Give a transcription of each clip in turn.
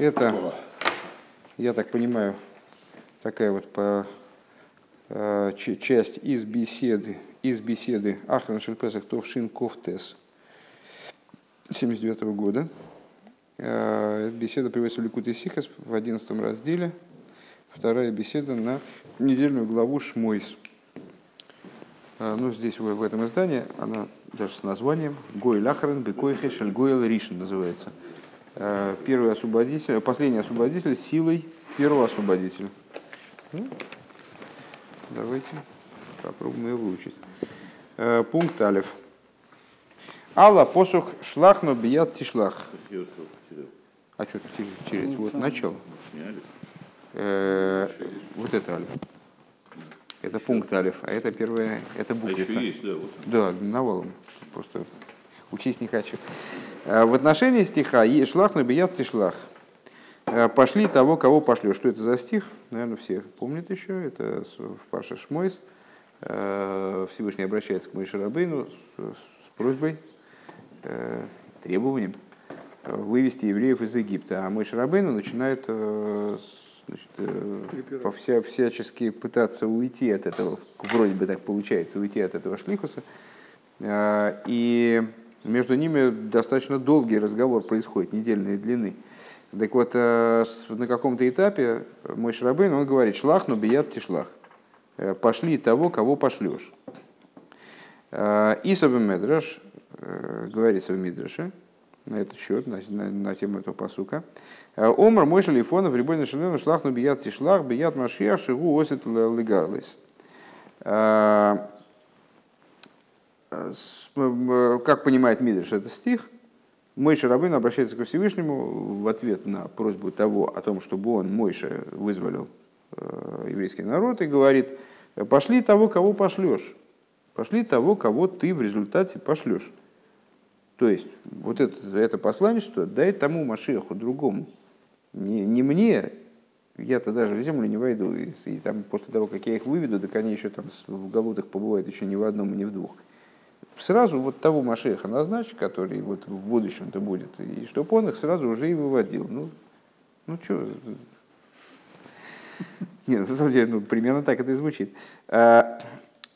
Это, я так понимаю, такая вот по, э, часть из беседы, из беседы Ахран Шельпесах Товшин Кофтес 79 года. Э, беседа приводится в Ликут Сихас в 11 разделе. Вторая беседа на недельную главу Шмойс. Э, ну, здесь в, этом издании она даже с названием Гой Лахарен Бекойхе Шельгойл Ришн называется. Э, первый освободитель, последний освободитель силой первого освободителя. Ну, давайте попробуем ее выучить. Э, пункт Алиф. Алла посух шлах, но бият тишлах. А что терять? Вот начало. Э, вот это Алиф. Это пункт Алиф, а это первая, это буквица. А вот. да, навалом. Просто учись не хочу. А в отношении стиха «Шлах но бият тишлах» пошли того, кого пошлешь. Что это за стих? Наверное, все помнят еще. Это в Парша Шмойс. А, Всевышний обращается к Моише Рабейну с просьбой, требованием вывести евреев из Египта. А Моише Рабейну начинает значит, э, вся, всячески пытаться уйти от этого, вроде бы так получается, уйти от этого шлихуса. Э, и между ними достаточно долгий разговор происходит, недельной длины. Так вот, э, на каком-то этапе мой Шрабейн, он говорит, шлах, но бият тишлах. Пошли того, кого пошлешь. Исаб Медраш, говорится в Мидраше, на этот счет, на, на, на тему этого посука. Э, Омар мой шалифонов, рибой на шалифон, шлах ну бият тишлах, бият машиях, шигу осит легарлис. Э, как понимает Мидриш это стих, Мойша Рабын обращается к Всевышнему в ответ на просьбу того о том, чтобы он, Мойша, вызволил э, еврейский народ и говорит, пошли того, кого пошлешь. Пошли того, кого ты в результате пошлешь. То есть, вот это, это посланничество дай тому Машеху другому. Не, не мне, я-то даже в землю не войду. И, и там, после того, как я их выведу, так они еще там в голодах побывают еще ни в одном и ни в двух. Сразу вот того Машеха назначь, который вот в будущем-то будет, и чтобы он их сразу уже и выводил. Ну, ну что, нет, на самом деле, ну, примерно так это и звучит. А,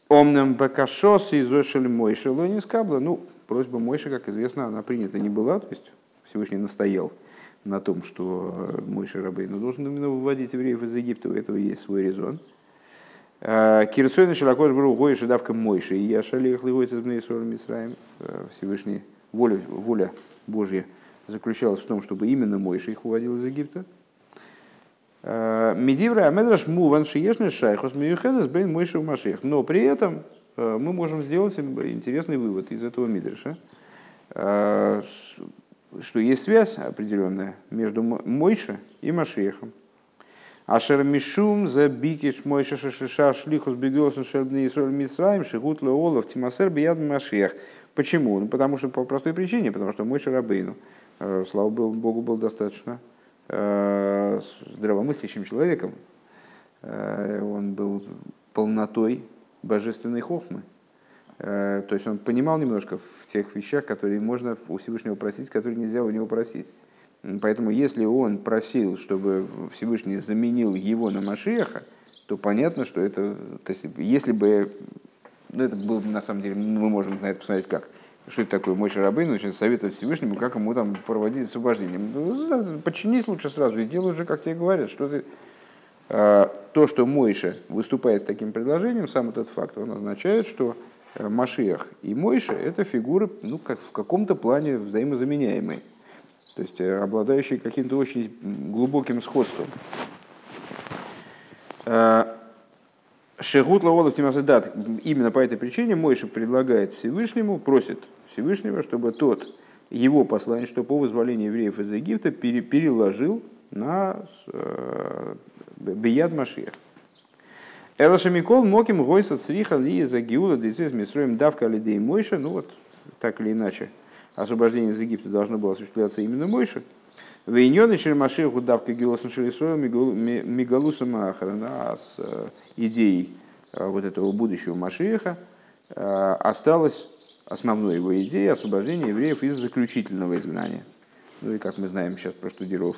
Омнем бакашос и зошель мойши лонис кабла. Ну, просьба Мойши, как известно, она принята не была, то есть Всевышний настоял на том, что Мойши Рабейну должен именно выводить евреев из Египта, у этого есть свой резон. А, Кирсойна широко жбру гои шедавка Мойши, и я шалих ливойт из Мнейсором Мисраем. А, Всевышний воля, воля Божья заключалась в том, чтобы именно Мойши их уводил из Египта. А, Медивра Амедраш Муван Шиешный Шайхус Миюхедес Бейн Мойши Машех. Но при этом Э, мы можем сделать интересный вывод из этого Мидриша, э, что есть связь определенная между Мойше и Машехом. Ашер Мишум за бикиш Мойша Шашиша Шлихус Бегиосен Шельбни Исроль Мисраим Шигут Леолов Тимасер Бияд Машех. Почему? Ну, потому что по простой причине, потому что Мойша Рабейну, э, слава Богу, был достаточно здравомыслящим человеком. Он был полнотой божественной хохмы. Э, то есть он понимал немножко в тех вещах, которые можно у Всевышнего просить, которые нельзя у него просить. Поэтому если он просил, чтобы Всевышний заменил его на Машеха, то понятно, что это... То есть, если бы... Ну, это было на самом деле, мы можем на это посмотреть как. Что это такое? Мой Шарабейн начинает советовать Всевышнему, как ему там проводить освобождение. Ну, подчинись лучше сразу и делай уже, как тебе говорят. Что ты... А, то, что Мойша выступает с таким предложением, сам этот факт, он означает, что э, Машиах и Мойша – это фигуры ну, как в каком-то плане взаимозаменяемые, то есть э, обладающие каким-то очень глубоким сходством. А, Шехут Лаволов Тимасадат. Именно по этой причине Мойша предлагает Всевышнему, просит Всевышнего, чтобы тот его послание, что по вызволению евреев из Египта переложил на э, Бияд Машиях. Элаша Микол Моким Гойса Цриха Ли за Гиуда Децис Мисроем Давка Лидей Мойша. Ну вот, так или иначе, освобождение из Египта должно было осуществляться именно Мойша. Вейнёны через Машиху Давка Гилосан Шерисоем Мигалуса Махарана с э, идеей э, вот этого будущего Машиха осталась основной его идеей освобождения евреев из заключительного изгнания. Ну и как мы знаем, сейчас проштудировав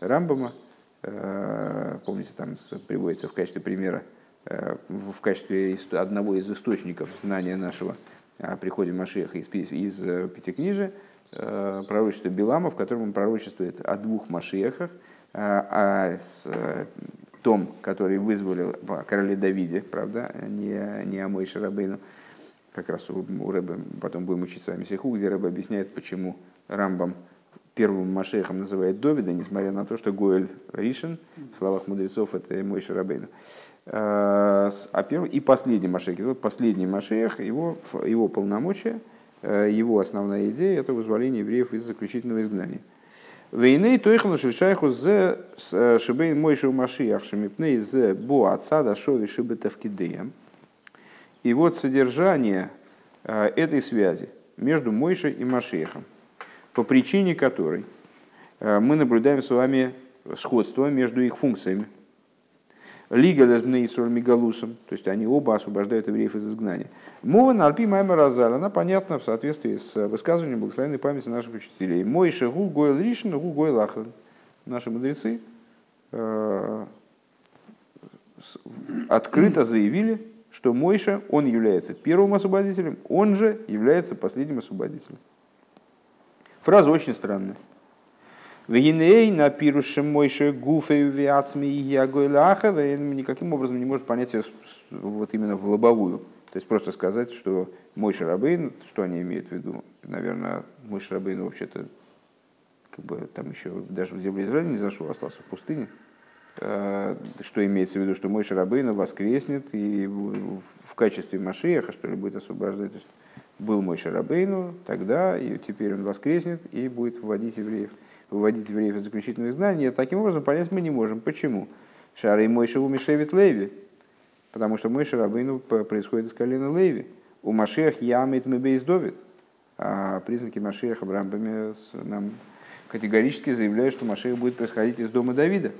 Рамбама, помните, там приводится в качестве примера, в качестве одного из источников знания нашего о приходе Машеха из, из Пятикнижия, пророчество Билама, в котором он пророчествует о двух Машехах, о том, который вызволил короле Давиде, правда, не, не о Мой Шарабейну. Как раз у, у Рэба, потом будем учить с вами Сиху, где Рэба объясняет, почему Рамбам первым Машехом называет Довида, несмотря на то, что Гоэль Ришин, в словах мудрецов, это Мой Шарабейну. А, а первый и последний Машех, последний Машех, его, его полномочия, э, его основная идея – это вызволение евреев из заключительного изгнания – Вейней тойхану шишайху зе э, шибей мойши машиях шамипней зе бо отсада шови шибы тавкидеем. И вот содержание э, этой связи между Мойшей и Машехом, по причине которой э, мы наблюдаем с вами сходство между их функциями. Лига Лезбнейсур Мегалусом, то есть они оба освобождают евреев из изгнания. Мова на Альпи Майма Разар, она понятна в соответствии с высказыванием благословенной памяти наших учителей. Мой шагу гойл ришин, гу гойл ахран. Наши мудрецы э, открыто заявили, что Мойша, он является первым освободителем, он же является последним освободителем. Фраза очень странная. Вегиней на пируше мойше гуфею виацми ягойлахар, никаким образом не может понять ее вот именно в лобовую. То есть просто сказать, что мой Шарабейн, что они имеют в виду? Наверное, мой Шарабейн вообще-то как бы, там еще даже в земле Израиля не зашел, остался в пустыне. А, что имеется в виду, что мой Шарабейн воскреснет и в качестве Машеха, что ли, будет освобождать. То есть был мой Шарабейну тогда, и теперь он воскреснет и будет вводить евреев выводить евреев из заключительного изгнания, таким образом понять мы не можем. Почему? Шары Мойша у Мишевит Леви. Потому что Мойша Рабейну происходит из колена Леви. У Машех Ямит Мебейс Довид. А признаки Машеха в Рамбаме нам категорически заявляют, что Машех будет происходить из дома Давида.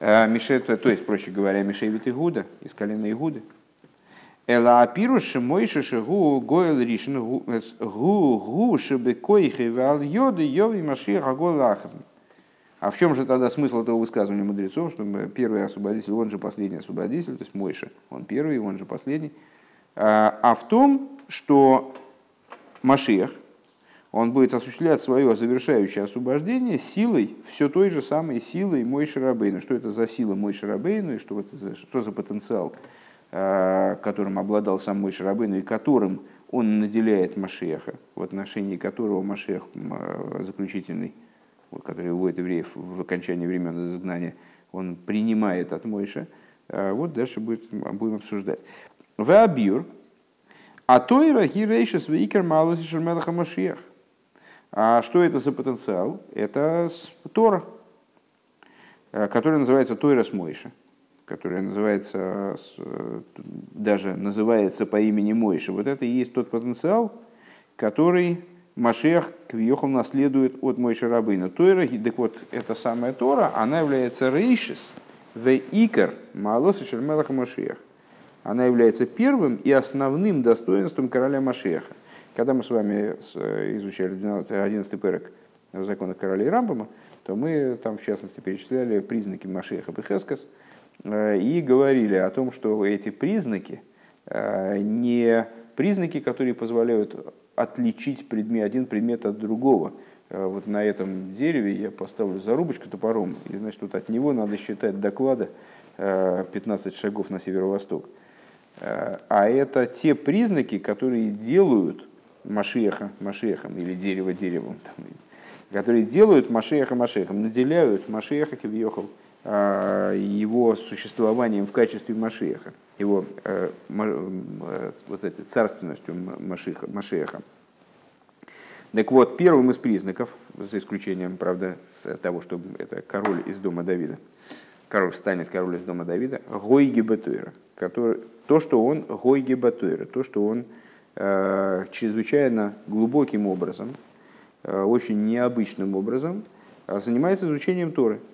А, Мише, то есть, проще говоря, Мишевит Игуда, из колена Игуды. Эла апируш мойши шигу гойл ришн гу гу шибы койхи вал йоды йови машиха гол А в чем же тогда смысл этого высказывания мудрецов, что первый освободитель, он же последний освободитель, то есть Мойша, он первый, он же последний. А, а в том, что Машех, он будет осуществлять свое завершающее освобождение силой, все той же самой силой Мойши Рабейна. Что это за сила Мойши Рабейна и что, это за, что за потенциал которым обладал сам мой Шарабейн, и которым он наделяет Машеха, в отношении которого Машех э, заключительный, который выводит евреев в окончании времен изгнания, он принимает от Мойша. Э, вот дальше будет, будем обсуждать. Вабир, а тойра гирейшис вейкер малус шермелаха Машех. А что это за потенциал? Это Тора, который называется Тойра с Мойша которая называется, даже называется по имени Мойши, вот это и есть тот потенциал, который Машех Квьехал наследует от Мойши Рабына. Тойра, так вот, эта самая Тора, она является рейшис, в икер, малос и шермелах Машех. Она является первым и основным достоинством короля Машеха. Когда мы с вами изучали 12, 11 перек в законах королей Рамбама, то мы там, в частности, перечисляли признаки Машеха Бехескас – Э, и говорили о том, что эти признаки э, не признаки, которые позволяют отличить предмет, один предмет от другого. Э, вот на этом дереве я поставлю зарубочку топором, и значит, вот от него надо считать доклада 15 шагов на северо-восток. А это те признаки, которые делают Машеха Машехом или дерево деревом, которые делают Машеха Машехом, наделяют Машеха Кивьехал его существованием в качестве Машеха, его э, э, вот этой царственностью Машеха. Так вот, первым из признаков, за исключением, правда, того, что это король из дома Давида, король станет король из дома Давида, Гойги Батуэра, который, то, что он Гойги Батуэра, то, что он э, чрезвычайно глубоким образом, э, очень необычным образом э, занимается изучением Торы –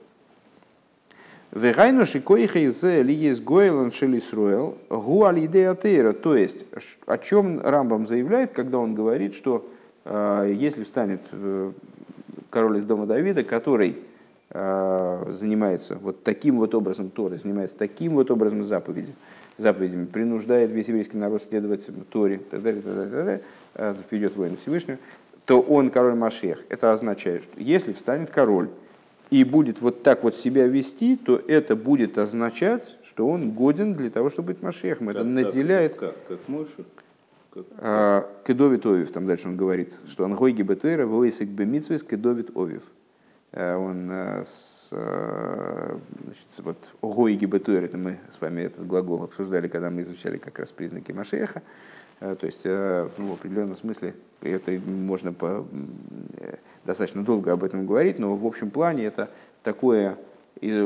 Вегайну шикоиха из ли есть гойлан шелисруэл гу алидея тейра. То есть, о чем Рамбам заявляет, когда он говорит, что э, если встанет э, король из дома Давида, который занимается вот таким вот образом Торы, занимается таким вот образом заповеди, заповедями, принуждает весь еврейский народ следовать Торе, и так далее, так далее, так далее, ведет войну Всевышнего, то он король Машех. Это означает, что если встанет король и будет вот так вот себя вести, то это будет означать, что он годен для того, чтобы быть Машехом. Это как, наделяет... Как, как, как Моше? А, кедовит Овив, там дальше он говорит, что он гойги бетуэра, войсик бемитсвис, кедовит Овив. А, он а, с, значит, вот гойги бетуэра, это мы с вами этот глагол обсуждали, когда мы изучали как раз признаки Машеха. То есть ну, в определенном смысле это можно по, достаточно долго об этом говорить, но в общем плане это такое,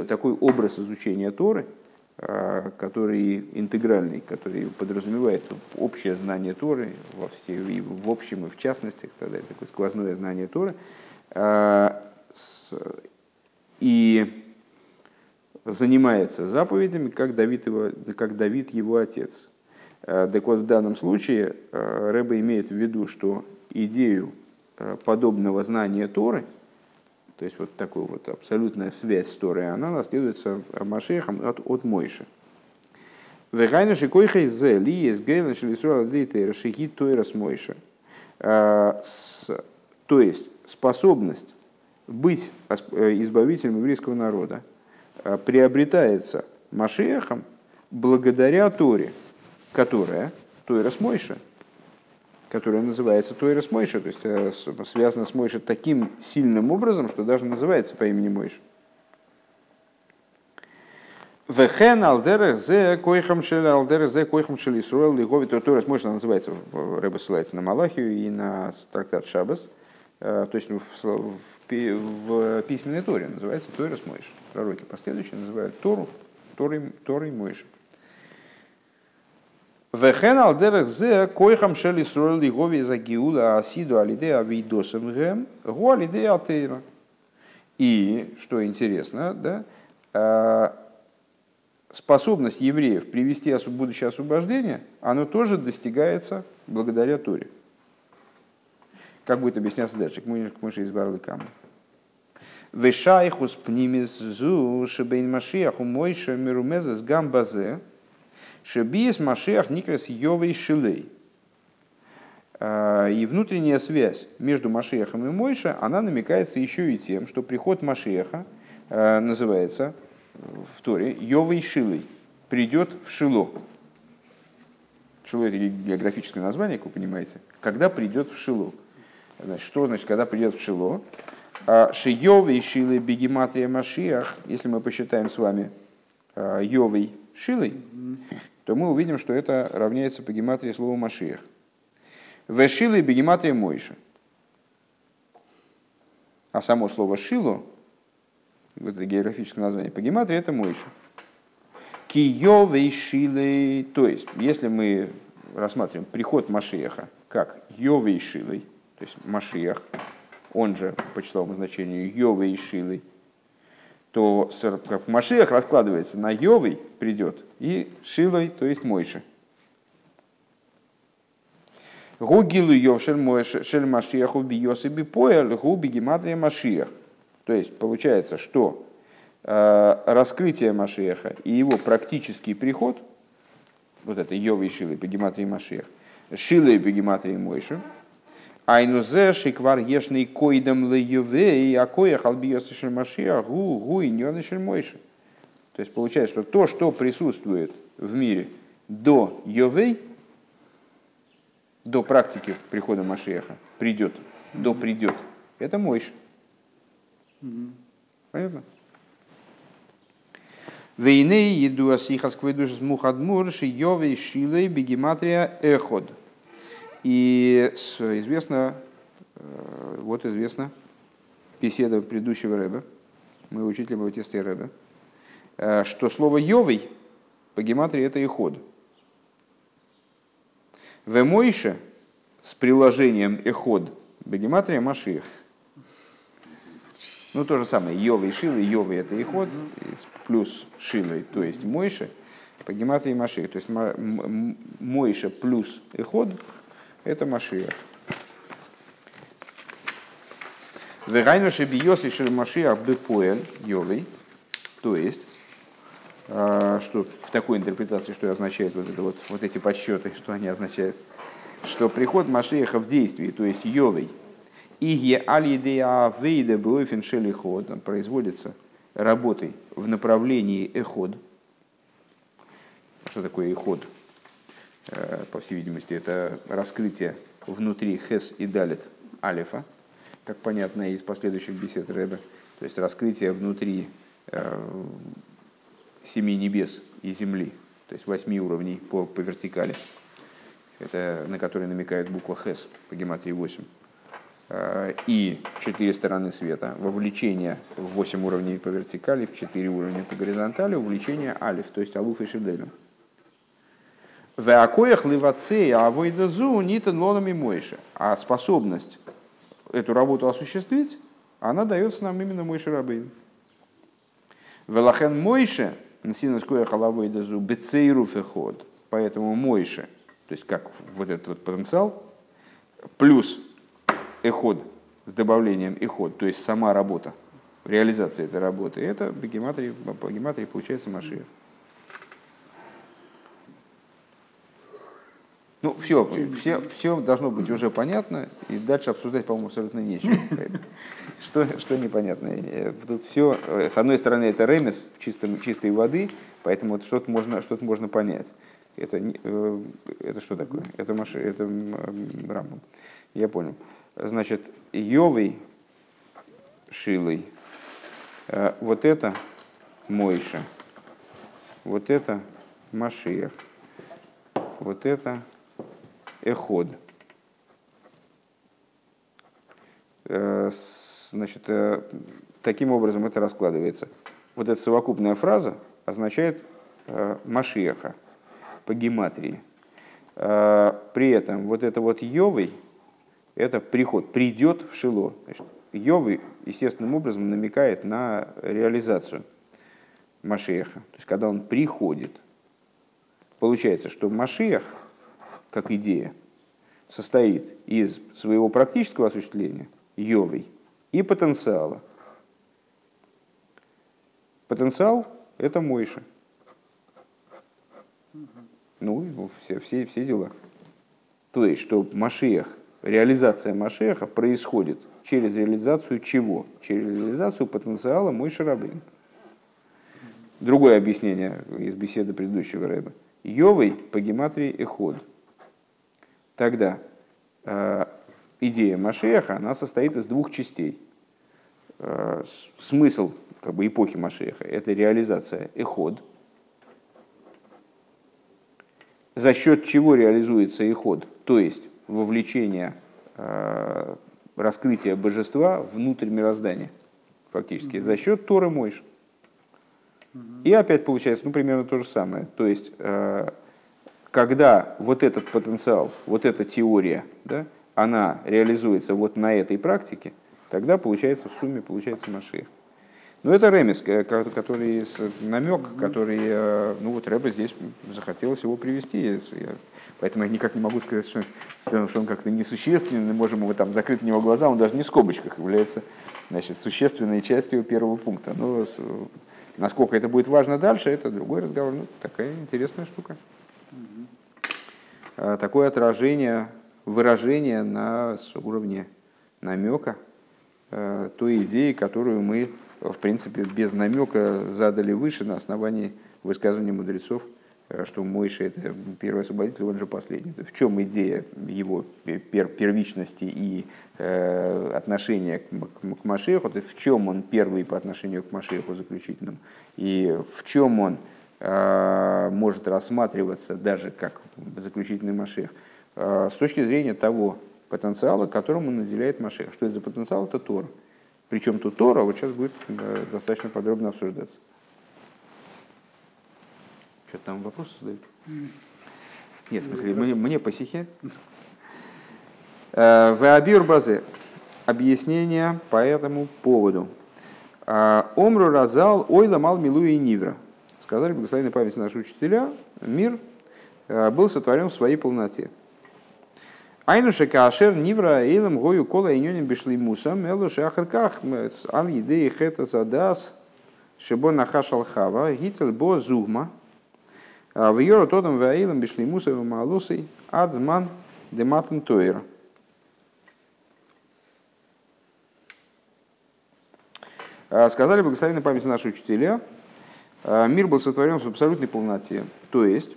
такой образ изучения Торы, который интегральный, который подразумевает общее знание Торы во все, и в общем и в частности, тогда такое сквозное знание Торы, и занимается заповедями, как Давид его, как Давид его отец. А, так вот, в данном случае Рэба имеет в виду, что идею подобного знания Торы – то есть вот такая вот абсолютная связь с Торой, она наследуется Машехом от, от Мойши. Вегайна шикойха зе ли есть гейна шелисура литейра шихи тойрас Мойши. То есть способность быть э, избавителем еврейского народа приобретается Машехом благодаря Торе, которая Тойрас Мойша – которая называется Тойрес Мойша, то есть э, связана с Мойша таким сильным образом, что даже называется по имени Мойша. Вехен алдерах зе койхам шель алдерах зе койхам шель Исруэл лигови Тойрес Мойша называется, Рэба ссылается на Малахию и на трактат Шабас, э, то есть в, в, в письменной Торе называется Тойрес Мойша. Пророки последующие называют Тору Торой, Торой Мойша. Вехен алдерах зе койхам шели срол лигови за гиула асиду алиде авидосам гем гу алиде атейра. И, что интересно, да, способность евреев привести будущее освобождение, оно тоже достигается благодаря Торе. Как будет объясняться дальше, к Мойше из Барлыкама. Вешайхус пнимис зу шебейн машиаху Мойша мирумезес гамбазе – Шебиес Машех Никрес Йовей Шилей. А, и внутренняя связь между Машехом и Мойше, она намекается еще и тем, что приход Машеха а, называется в Торе Йовей Шилей. Придет в Шило. Шило это географическое название, как вы понимаете. Когда придет в Шило. Значит, что значит, когда придет в Шило? А, Шиёвей Шилей Бегематрия Машиах, если мы посчитаем с вами Йовей Шилой, то мы увидим, что это равняется по гематрии слову Машиях. Вешилы бегематрия Мойша. А само слово шилу, это географическое название, по гематрии это Мойша. Киевей шилы, то есть, если мы рассматриваем приход Машиеха как Йовей шилой, то есть Машиях, он же по числовому значению Йовей шилой, то как Машиах раскладывается на Йовой придет и Шилой, то есть Мойши. Гугилу Йов шель Машиаху бiyосы бипоэль губи гематрия Машиах. То есть получается, что э, раскрытие Машиаха и его практический приход, вот это Йовой Шилой по гематрии Машиах, Шилой по гематрии Мойши, Айнузе шиквар ешный койдам ле ювей, а коя халбиос машия гу гу и мойши. То есть получается, что то, что присутствует в мире до Йовей, до практики прихода Машеха, придет, до придет, это Мойш. Понятно? Вейны еду асихас кведуш мухадмур ши йовей шилей бегематрия эход. И известно, э, вот известно, беседа предыдущего Рэба, мы учителя Баутиста Рэба, э, что слово «йовый» по гематрии это и ход. В Мойше с приложением эход бегематрия Машиях. Ну, то же самое. Йовый шилы, Йовый это иход, плюс шилы, то есть Мойше, по гематрии Машиях. То есть Мойше плюс эход это Машиах. Вегайну шебиос и шельмашиах бепоэль йовей. То есть, а, что в такой интерпретации, что означает вот, это вот, вот эти подсчеты, что они означают, что приход Машеха в действии, то есть Йовей, и е алидея вейда буэфин шелиход, производится работой в направлении эход. Что такое эход? Э, по всей видимости, это раскрытие внутри хес и далит алифа, как понятно из последующих бесед Рэбе, то есть раскрытие внутри э, семи небес и земли, то есть восьми уровней по, по вертикали, это на который намекает буква Хес по гематрии 8, э, и четыре стороны света, вовлечение в восемь уровней по вертикали, в четыре уровня по горизонтали, увлечение алиф, то есть алуф и шеделем. В акоях ливацея авойдазу нитан лонами мойши. А способность эту работу осуществить, она дается нам именно Мойше Рабейн. Велахен Мойше, Насинаскоя халавой дазу бецейру феход. Поэтому Мойше, то есть как вот этот вот потенциал, плюс эход с добавлением эход, то есть сама работа, реализация этой работы, это по гематрии, по гематрии получается Машия. Ну, все, все, все должно быть уже понятно, и дальше обсуждать, по-моему, абсолютно нечего. Что, что непонятно? Э, тут все, э, с одной стороны, это ремес чистой, воды, поэтому вот что-то можно, что можно понять. Это, э, это что такое? Это, маши, это Рамбам. Я понял. Значит, Йовый Шилой, вот это Мойша, вот это Машиях, вот это эход. Э, значит, э, таким образом это раскладывается. Вот эта совокупная фраза означает э, Машиаха по гематрии. При этом вот это вот Йовый, это приход, придет в Шило. Значит, Йовый естественным образом намекает на реализацию Машиаха. То есть, когда он приходит, получается, что Машиах – как идея, состоит из своего практического осуществления, йовой, и потенциала. Потенциал – это Мойша. Ну, все, все, все дела. То есть, что Машех, реализация Машеха происходит через реализацию чего? Через реализацию потенциала Мойши Рабин. Другое объяснение из беседы предыдущего Рэба. Йовой по гематрии Эход – Тогда э, идея Машеха, она состоит из двух частей. Э, смысл как бы, эпохи Машеха – это реализация эход, за счет чего реализуется эход, то есть вовлечение э, раскрытия божества внутрь мироздания, фактически, за счет Торы Мойш. И опять получается, ну, примерно то же самое. То есть когда вот этот потенциал, вот эта теория, да, она реализуется вот на этой практике, тогда получается в сумме получается Машех. Но это ремес, который намек, который, э, ну вот Рэба здесь захотелось его привести, поэтому я никак не могу сказать, что, что он как-то несущественный, можем его там закрыть на него глаза, он даже не в скобочках является значит, существенной частью первого пункта. Но насколько это будет важно дальше, это другой разговор. Ну, такая интересная штука. Э, такое отражение, выражение на уровне намека э, той идеи, которую мы, в принципе, без намека задали выше на основании высказывания мудрецов, э, что Мойша это первый освободитель, он же последний. В чем идея его первичности и отношения к, Машеху, в чем он первый по отношению к Машеху заключительным, и в чем он Э, может рассматриваться даже как заключительный Машех э, с точки зрения того потенциала, которым он наделяет Машех. Что это за потенциал? Это Тора. Причем тут Тора вот сейчас будет э, достаточно подробно обсуждаться. Что-то там вопросы задают? Нет, в смысле, мне, мне по сихе. В базе. Объяснение по этому поводу. Омру разал ойла мал милу и нивра сказали, благословенной памяти наши учителя, мир э, был сотворен в своей полноте. Айнуша кашер нивра эйлем гою кола иньоним бешли мусам элу шахарках ал едеи хета задас шибо нахашал хава гицель бо зугма в йору тодам ваилем бешли мусам малусей адзман дематен тойра. Сказали благословенной памяти наши учителя, мир был сотворен в абсолютной полноте. То есть,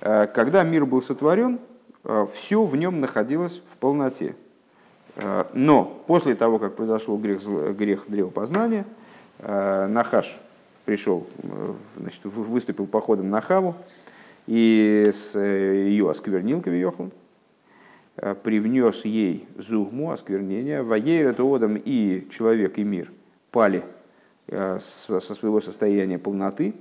когда мир был сотворен, Э, все в нем находилось в полноте. Э, но после того, как произошел грех, грех древопознания, э, Нахаш пришел, значит, выступил походом на Хаву и с ее осквернил Кавиохлом, привнес ей зугму, осквернение, воейра одам и человек, и мир пали со своего состояния полноты,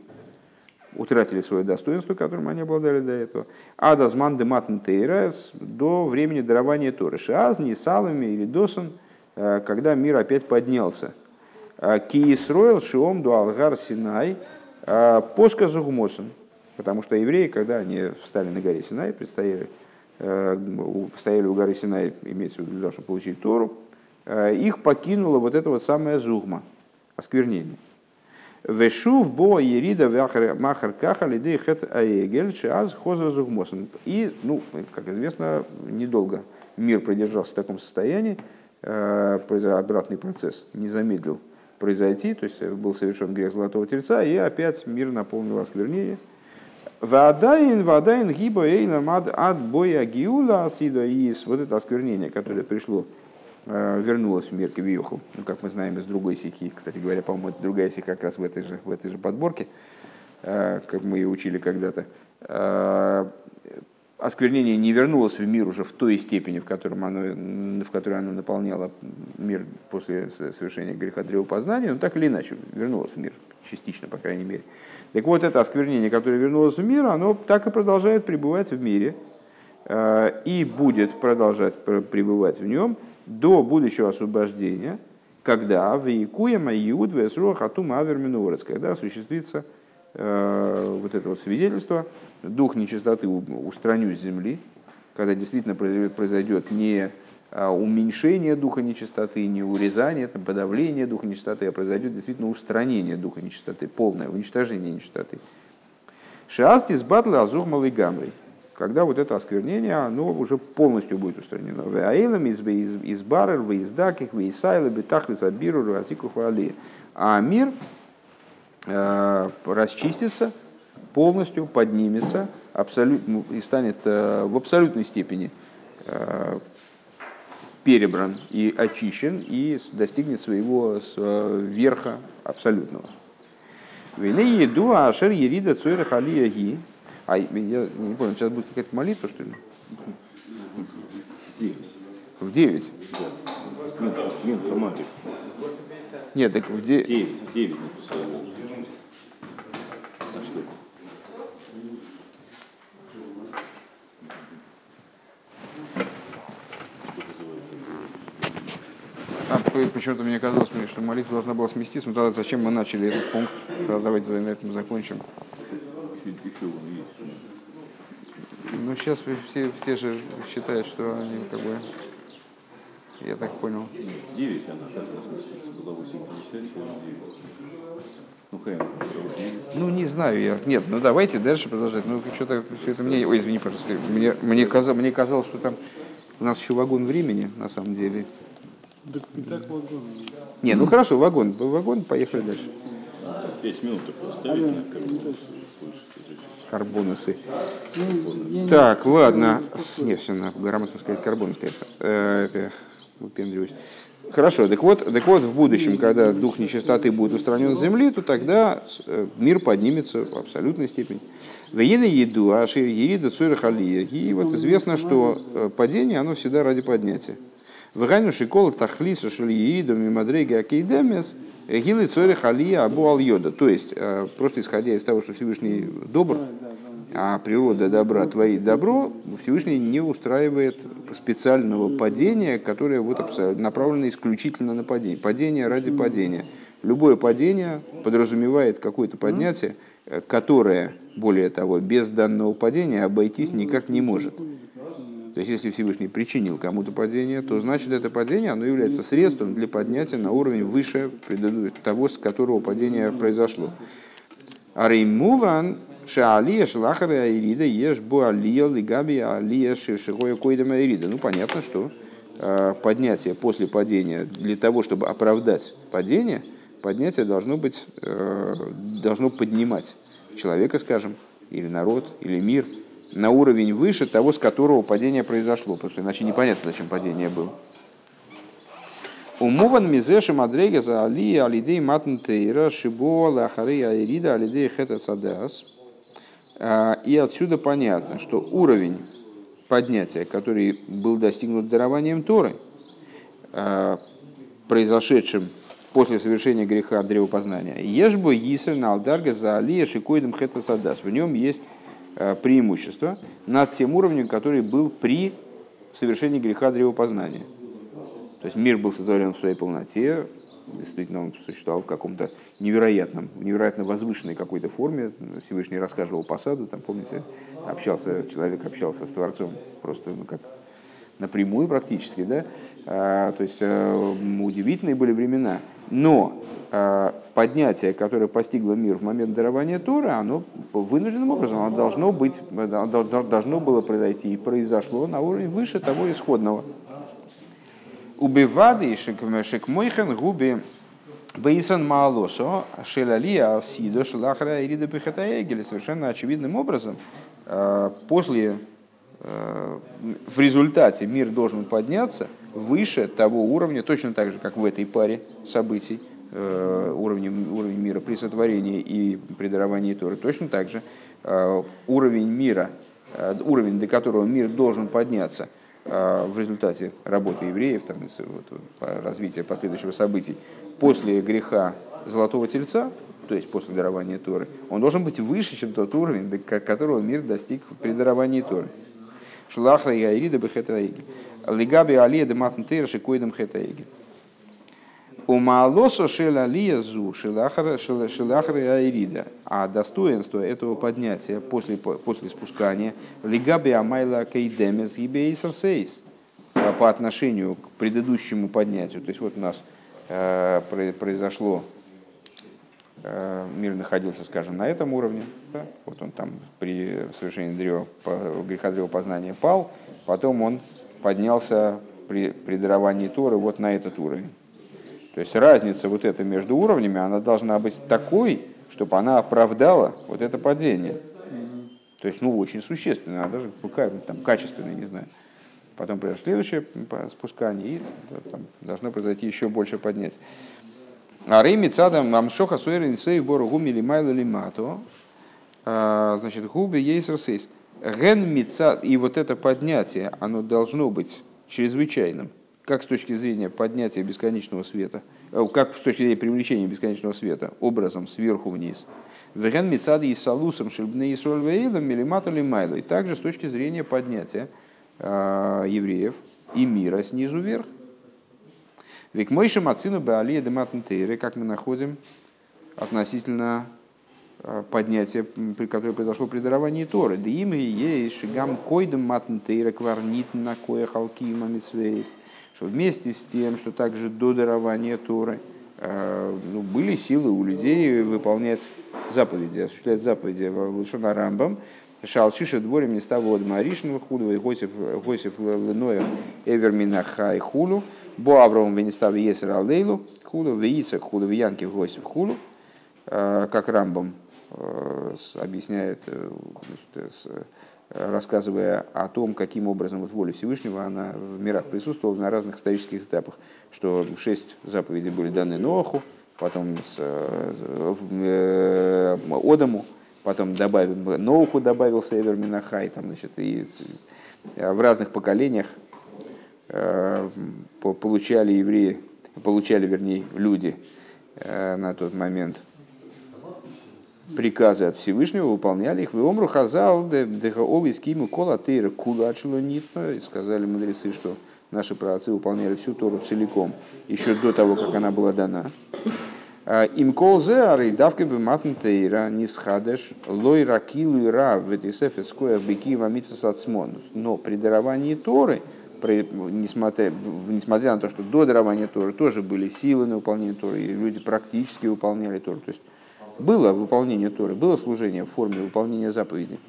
утратили свое достоинство, которым они обладали до этого. А дазман дематн тейра до времени дарования Торы. Шиаз, Нисалами или Досан, э, когда мир опять поднялся. Э, Киисроил шиом дуалгар синай э, поска зугмосом. Потому что евреи, когда они встали на горе Синай, предстояли, стояли у горы Синай, имеется в виду, чтобы получить Тору, их покинула вот эта вот самая зугма, осквернение. Вешув бо ерида махар каха лидей хет аегель шиаз хоза. И, ну, как известно, недолго мир продержался в таком состоянии, э, обратный процесс не замедлил произойти, то есть был совершен грех Золотого Тельца, и опять мир наполнил осквернение. Вадайн, вадайн, гиба, эйна, ад, боя, гиула, асида, и вот это осквернение, которое пришло вернулась в мир Кивиохал. Ну, как мы знаем из другой сики. Кстати говоря, по-моему, это другая сика как раз в этой же, в этой же подборке, э, как мы ее учили когда-то. Э, осквернение не вернулось в мир уже в той степени, в, котором оно, в которой оно наполняло мир после совершения греха древопознания, но так или иначе вернулось в мир, частично, по крайней мере. Так вот, это осквернение, которое вернулось в мир, оно так и продолжает пребывать в мире и будет продолжать пребывать в нем – до будущего освобождения, когда в Якуя Маюд Весруах Атум Аверминуорец, когда осуществится э, вот это вот свидетельство, дух нечистоты устраню с земли, когда действительно произойдет, произойдет не а, уменьшение духа нечистоты, не урезание, там, подавление духа нечистоты, а произойдет действительно устранение духа нечистоты, полное уничтожение нечистоты. Шиастис батла азух малый гамрий когда вот это осквернение, оно уже полностью будет устранено. Веаилам из барер, веиздаких, веисайла, бетахли, забиру, разику, хвали. А мир э, расчистится, полностью поднимется абсолютно, и станет э, в абсолютной степени э, перебран и очищен, и достигнет своего э, верха абсолютного. Вене еду ашер ерида цойра халия а я не понял, сейчас будет какая-то молитва, что ли? В девять. В девять? Там, минут команды. Нет, так в девять. Девять, в девять написали. А что? А почему-то мне казалось, что молитва должна была сместиться. Ну тогда зачем мы начали этот пункт? Тогда давайте на этом закончим. Еще, еще вон есть. Ну, сейчас все, все же считают, что они как бы... Я так понял. 9 она должна сместиться, была 8,50, сейчас 9. Ну, хрен, Ну, не знаю я. Нет, ну давайте дальше продолжать. Ну, что-то все это мне... Ой, извини, пожалуйста. Мне, мне, казалось, мне казалось, что там у нас еще вагон времени, на самом деле. Так, так вагон. Не, ну хорошо, вагон. Вагон, поехали дальше. 5 минут только оставить на карбонусы. Так, ладно. Нет, все, надо грамотно сказать карбонус, конечно. Э, это выпендриваюсь. Хорошо, так вот, так вот, в будущем, когда дух нечистоты будет устранен с земли, то тогда э, мир поднимется в абсолютной степени. Веина еду, а шир ерида халия. И вот известно, что э, падение, оно всегда ради поднятия. Вегайну шикол тахлису шали ериду мимадрейга акейдемес гилы цори халия абу ал йода. То есть, просто исходя из того, что Всевышний добр, а природа добра творит добро, Всевышний не устраивает специального падения, которое вот направлено исключительно на падение. Падение ради падения. Любое падение подразумевает какое-то поднятие, которое, более того, без данного падения обойтись никак не может. То есть, если Всевышний причинил кому-то падение, то значит это падение, оно является средством для поднятия на уровень выше того, с которого падение произошло. А реймуван шаалия шлахара ирида ешь бу алия лигаби алия шишигоя койдама ирида. Ну, понятно, что э, поднятие после падения, для того, чтобы оправдать падение, поднятие должно быть, э, должно поднимать человека, скажем, или народ, или мир – на уровень выше того, с которого падение произошло, потому что иначе непонятно, зачем падение было. Умуван мизеши мадрега за али алидей матнтейра шибо лахары айрида алидей хета садас. А, и отсюда понятно, что уровень поднятия, который был достигнут дарованием Торы, а, произошедшим после совершения греха древопознания. Ешбо Йиср на Алдарга за Алия Шикоидом Хета Садас. В нем есть преимущество над тем уровнем, который был при совершении греха древопознания. То есть мир был сотворен в своей полноте, действительно он существовал в каком-то невероятном, невероятно возвышенной какой-то форме. Всевышний рассказывал посаду, там, помните, общался, человек общался с Творцом просто ну, как напрямую практически, да, а, то есть а, удивительные были времена. Но а, поднятие, которое постигло мир в момент дарования Тора, оно вынужденным образом оно должно, быть, должно было произойти и произошло на уровне выше того исходного. Убивады шекмойхен губи Бейсан Маалосо, Шелалия, Алсидо, Шелахра, Ирида Пехатаегель, совершенно очевидным образом, после Э, в результате мир должен подняться выше того уровня, точно так же, как в этой паре событий, э, уровень, уровень мира при сотворении и при даровании Торы, точно так же э, уровень мира, уровень, до которого мир должен подняться в результате работы евреев, там, вот, развития последующих событий, после греха Золотого Тельца, то есть после дарования Торы, он должен быть выше, чем тот уровень, до которого мир достиг при даровании Торы. Шлахра и Айрида Бехетаиги. Лигаби Алия де Матнтейра Шикоидам Хетаиги. У Маалосо Шелалия Зу Шелахра и Айрида. А достоинство этого поднятия после, после спускания Лигаби Амайла Кейдемес Гибейсер Сейс по отношению к предыдущему поднятию. То есть вот у нас э, произошло мир находился, скажем, на этом уровне, да? вот он там при совершении древа, греха познания пал, потом он поднялся при, при даровании Торы вот на этот уровень. То есть разница вот эта между уровнями, она должна быть такой, чтобы она оправдала вот это падение. То есть, ну, очень существенно, а даже там, качественно, не знаю. Потом произошло следующее спускание, и там, должно произойти еще больше поднять. А рей мецадам амшоха суэрин сей бору гуми лимайло лимато. Значит, губи ейсер сейс. Ген мецад, и вот это поднятие, оно должно быть чрезвычайным. Как с точки зрения поднятия бесконечного света, э, как с точки зрения привлечения бесконечного света, образом сверху вниз. Веген мецады и салусом шельбны и сольвейлом милимату лимайло. И также с точки зрения поднятия э, евреев и мира снизу вверх. Век мойши мацину баалия дематнтейры, как мы находим относительно э, поднятия, которое произошло при даровании Торы. Да имя есть шигам койдем матнтейра кварнит на кое халки мамисвейс. Что вместе с тем, что также до дарования Торы э, ну, были силы у людей выполнять заповеди, осуществлять заповеди Лушона Рамбам, Шалшиша дворем не ставил от Маришного худу, и Госиф Леноев Эверминаха и Хулу, Бо Авром Венестав Есер Алейлу, Хулу, Веица Хулу, Виянки Госиф Хулу, э, как Рамбам э, объясняет, э, значит, рассказывая о том, каким образом вот воля Всевышнего она в мирах присутствовала на разных исторических этапах, что шесть заповедей были даны Ноаху, потом с, э, Одаму, потом добавил, Ноуху добавился Эвер Минахай, там, значит, и в разных поколениях. э, получали евреи, получали, вернее, люди э, на тот момент приказы от Всевышнего, выполняли их. В Омру Хазал, Дехаови, Скиму, Кола, Тейра, Кула, И сказали мудрецы, что наши праотцы выполняли всю Тору целиком, еще до того, как она была дана. Им колзе ары давка бы матнтейра не схадеш лой ракилу и ра в этой сефетское быки вамица сацмон. Но при даровании Торы, несмотря, несмотря на то, что до дарования Торы тоже были силы на выполнение Торы, и люди практически выполняли Тору. То есть было выполнение Торы, было служение в форме выполнения заповедей.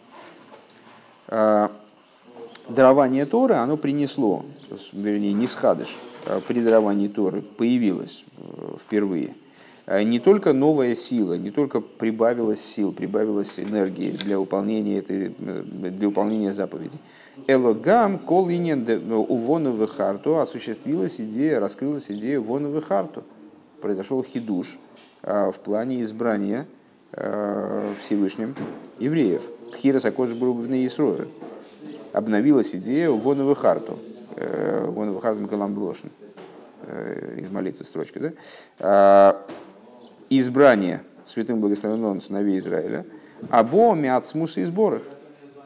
Дарование Торы, оно принесло, вернее, не схадыш, при даровании Торы появилось впервые – Э, не только новая сила, не только прибавилась сил, прибавилась энергии для выполнения, этой, э, для выполнения заповедей. Элогам колинен увону харту осуществилась идея, раскрылась идея вону харту. Произошел хидуш э, в плане избрания Всевышним евреев. Пхирас Акодж Брубовны. Обновилась идея вону харту. Вону харту Макалам Блошин из молитвы строчка, да? А, избрание святым благословенным сыновей Израиля, або миацмус и сборах,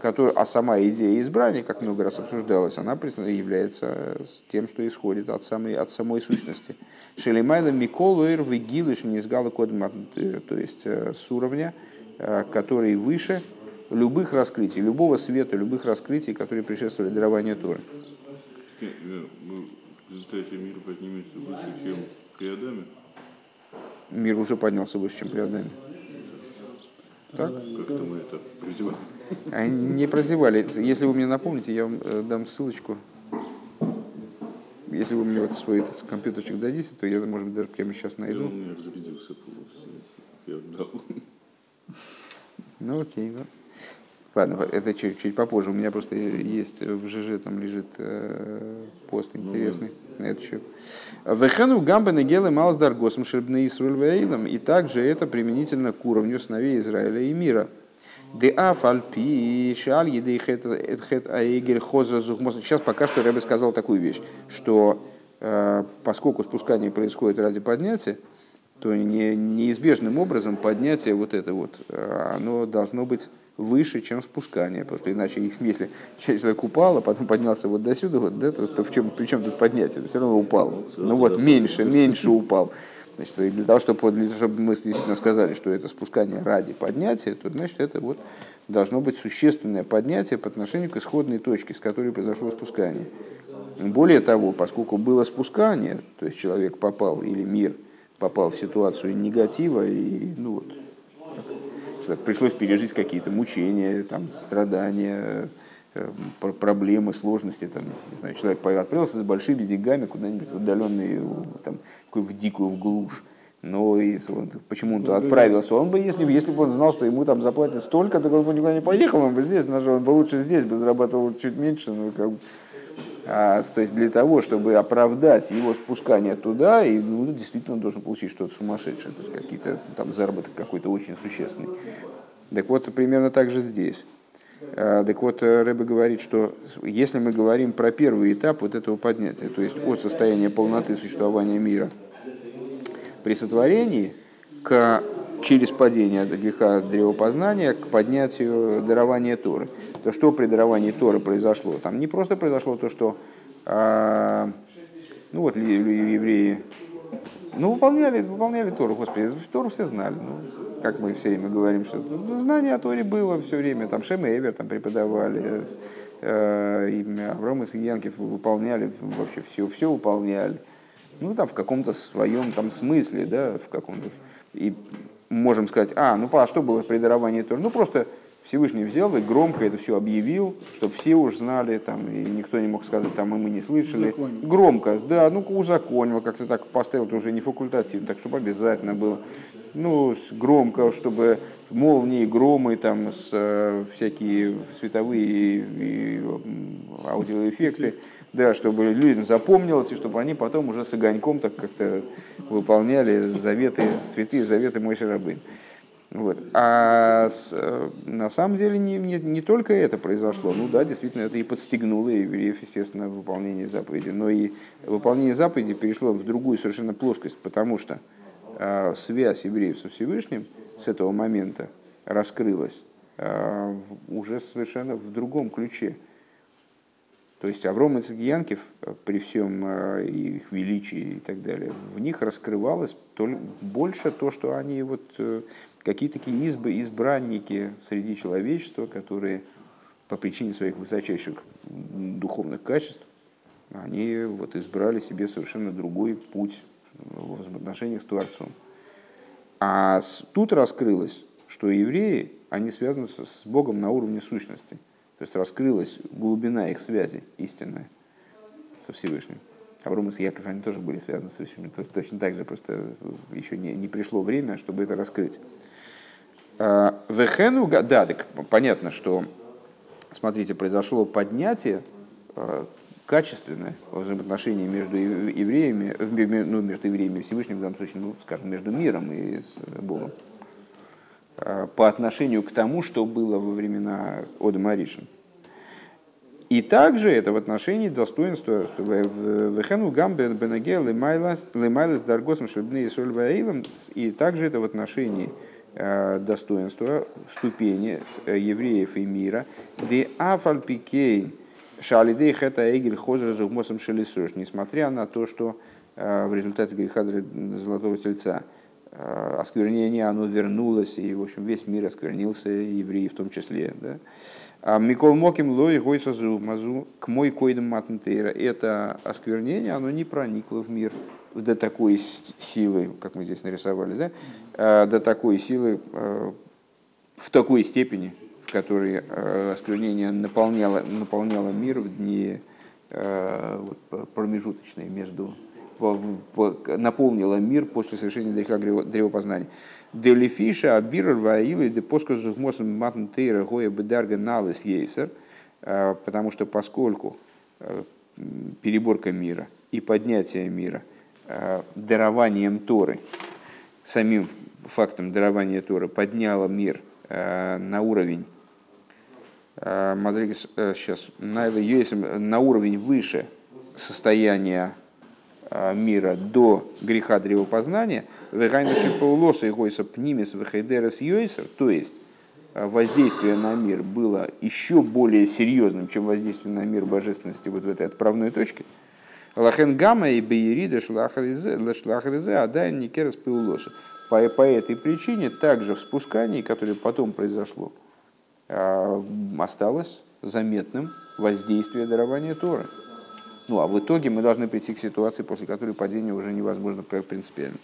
который, а сама идея избрания, как много раз обсуждалось, она является тем, что исходит от самой, от самой сущности. Шелемайла Миколу Эр Вигилыш Низгала то есть э, с уровня, э, который выше любых раскрытий, любого света, любых раскрытий, которые предшествовали дарованию Торы. Э, в результате мир поднимется выше, чем при Адаме? мир уже поднялся выше, чем при Адаме. Так? Как-то мы это прозевали. Они не прозевали. Если вы мне напомните, я вам э, дам ссылочку. Если вы мне вот свой этот компьютерчик дадите, то я, может быть, даже прямо сейчас найду. Я у меня разрядился полностью. Я дал. Ну окей, ну. Ладно, это чуть, чуть попозже. У меня просто есть в ЖЖ, там лежит э, пост интересный ну, на этот счет. Вехену гамбе негелы малсдар госм шербны Исруль И также это применительно к уровню сыновей Израиля и мира. Хоза Сейчас пока что я бы сказал такую вещь, что э, поскольку спускание происходит ради поднятия, то не, неизбежным образом поднятие вот это вот, э, оно должно быть выше, чем спускание. Потому что иначе, если человек упал, а потом поднялся вот до сюда, вот, да, то, то в чем, при чем тут поднятие? Все равно упал. Ну вот, меньше, меньше упал. Значит, для того, чтобы, для того, чтобы мы действительно сказали, что это спускание ради поднятия, то значит это вот должно быть существенное поднятие по отношению к исходной точке, с которой произошло спускание. Более того, поскольку было спускание, то есть человек попал или мир попал в ситуацию негатива и ну вот пришлось пережить какие-то мучения, там, страдания, э, проблемы, сложности. Там, не знаю, человек отправился с большими деньгами куда-нибудь в отдаленный, там, в дикую, в глушь. Но и он, почему он туда отправился? Он бы, если, если бы он знал, что ему там заплатят столько, то он бы никуда не поехал, он бы здесь, он бы лучше здесь бы зарабатывал чуть меньше, но как бы, а, то есть для того, чтобы оправдать его спускание туда, и ну, действительно он должен получить что-то сумасшедшее, то есть какие-то там заработок какой-то очень существенный. Так вот, примерно так же здесь. А, так вот, Рэбе говорит, что если мы говорим про первый этап вот этого поднятия, то есть от состояния полноты существования мира при сотворении к через падение греха древопознания к поднятию дарования Торы. То, что при даровании Торы произошло? Там не просто произошло то, что а, ну вот евреи ну, выполняли, выполняли Тору, Господи, Тору все знали. Ну, как мы все время говорим, что ну, знание о Торе было все время. Там Шем и Эвер там преподавали, э, имя Авраам и Сиянкев выполняли, вообще все, все выполняли. Ну, там в каком-то своем там смысле, да, в каком-то. И можем сказать, а, ну а что было при даровании Торы? Ну просто Всевышний взял и громко это все объявил, чтобы все уж знали, там, и никто не мог сказать, там, и мы не слышали. Узаконил. Громко, да, ну узаконил, как-то так поставил, это уже не факультативно, так, чтобы обязательно было. Ну, громко, чтобы молнии, громы, там, с, э, всякие световые и, и аудиоэффекты да, чтобы людям запомнилось, и чтобы они потом уже с огоньком так как-то выполняли заветы, святые заветы Мой Рабын. Вот. А с, э, на самом деле не, не, не только это произошло. Ну да, действительно, это и подстегнуло евреев, естественно, в выполнении заповеди. Но и выполнение заповеди перешло в другую совершенно плоскость, потому что э, связь евреев со Всевышним с этого момента раскрылась э, уже совершенно в другом ключе. То есть Авром и Цигьянкив, при всем э, их величии и так далее, в них раскрывалось больше то, что они вот э, какие-то такие избы, избранники среди человечества, которые по причине своих высочайших духовных качеств, они вот избрали себе совершенно другой путь в взаимоотношениях с Творцом. А тут раскрылось, что евреи, они связаны с Богом на уровне сущности. То есть раскрылась глубина их связи истинная со Всевышним. Авром и Яков, они тоже были связаны с Всевышним. Точно так же, просто еще не, не пришло время, чтобы это раскрыть. А, Вехену, да, так понятно, что, смотрите, произошло поднятие а, качественное в взаимоотношении между евреями, ну, между евреями и Всевышним, в данном случае, ну, скажем, между миром и с Богом. Э, по отношению к тому, что было во времена Ода Маришин. И также это в отношении достоинства Вехену Гамбе Бенеге Лемайлес Даргосом Шельбны и Сольваилом, и также это в отношении э, достоинства ступени э, евреев и мира. Де Афальпикей Шалидей Хета Эгель Хозер Зугмосом Шелисуш, несмотря на то, что в результате греха Золотого Тельца – осквернение, оно вернулось, и, в общем, весь мир осквернился, евреи в том числе. Да? А Микол Моким лой гойса мазу к мой койдам матнтейра. Это осквернение, оно не проникло в мир до такой силы, как мы здесь нарисовали, да? Э, до такой силы, э, в такой степени, в которой осквернение наполняло, наполняло мир в дни промежуточные между наполнила мир после совершения греха древопознания. Делифиша абир ваилы де поско зухмосом матнтейра гоя бедарга налыс ейсер, а, потому что поскольку а, переборка мира и поднятие мира а, дарованием Торы, самим фактом дарования Торы подняло мир на уровень Мадригес сейчас на уровень выше состояния Э, мира до греха древопознания, вегайнаши паулоса и гойса пнимис вехайдерес йойсер, то есть э, воздействие на мир было еще более серьезным, чем воздействие на мир божественности вот в этой отправной точке. Лахен гамма и бейрида шлахаризе, а дай никерас паулоса. По, по этой причине также в спускании, которое потом произошло, э, осталось заметным воздействие дарования Торы. Ну а в итоге мы должны прийти к ситуации, после которой падение уже невозможно принципиально.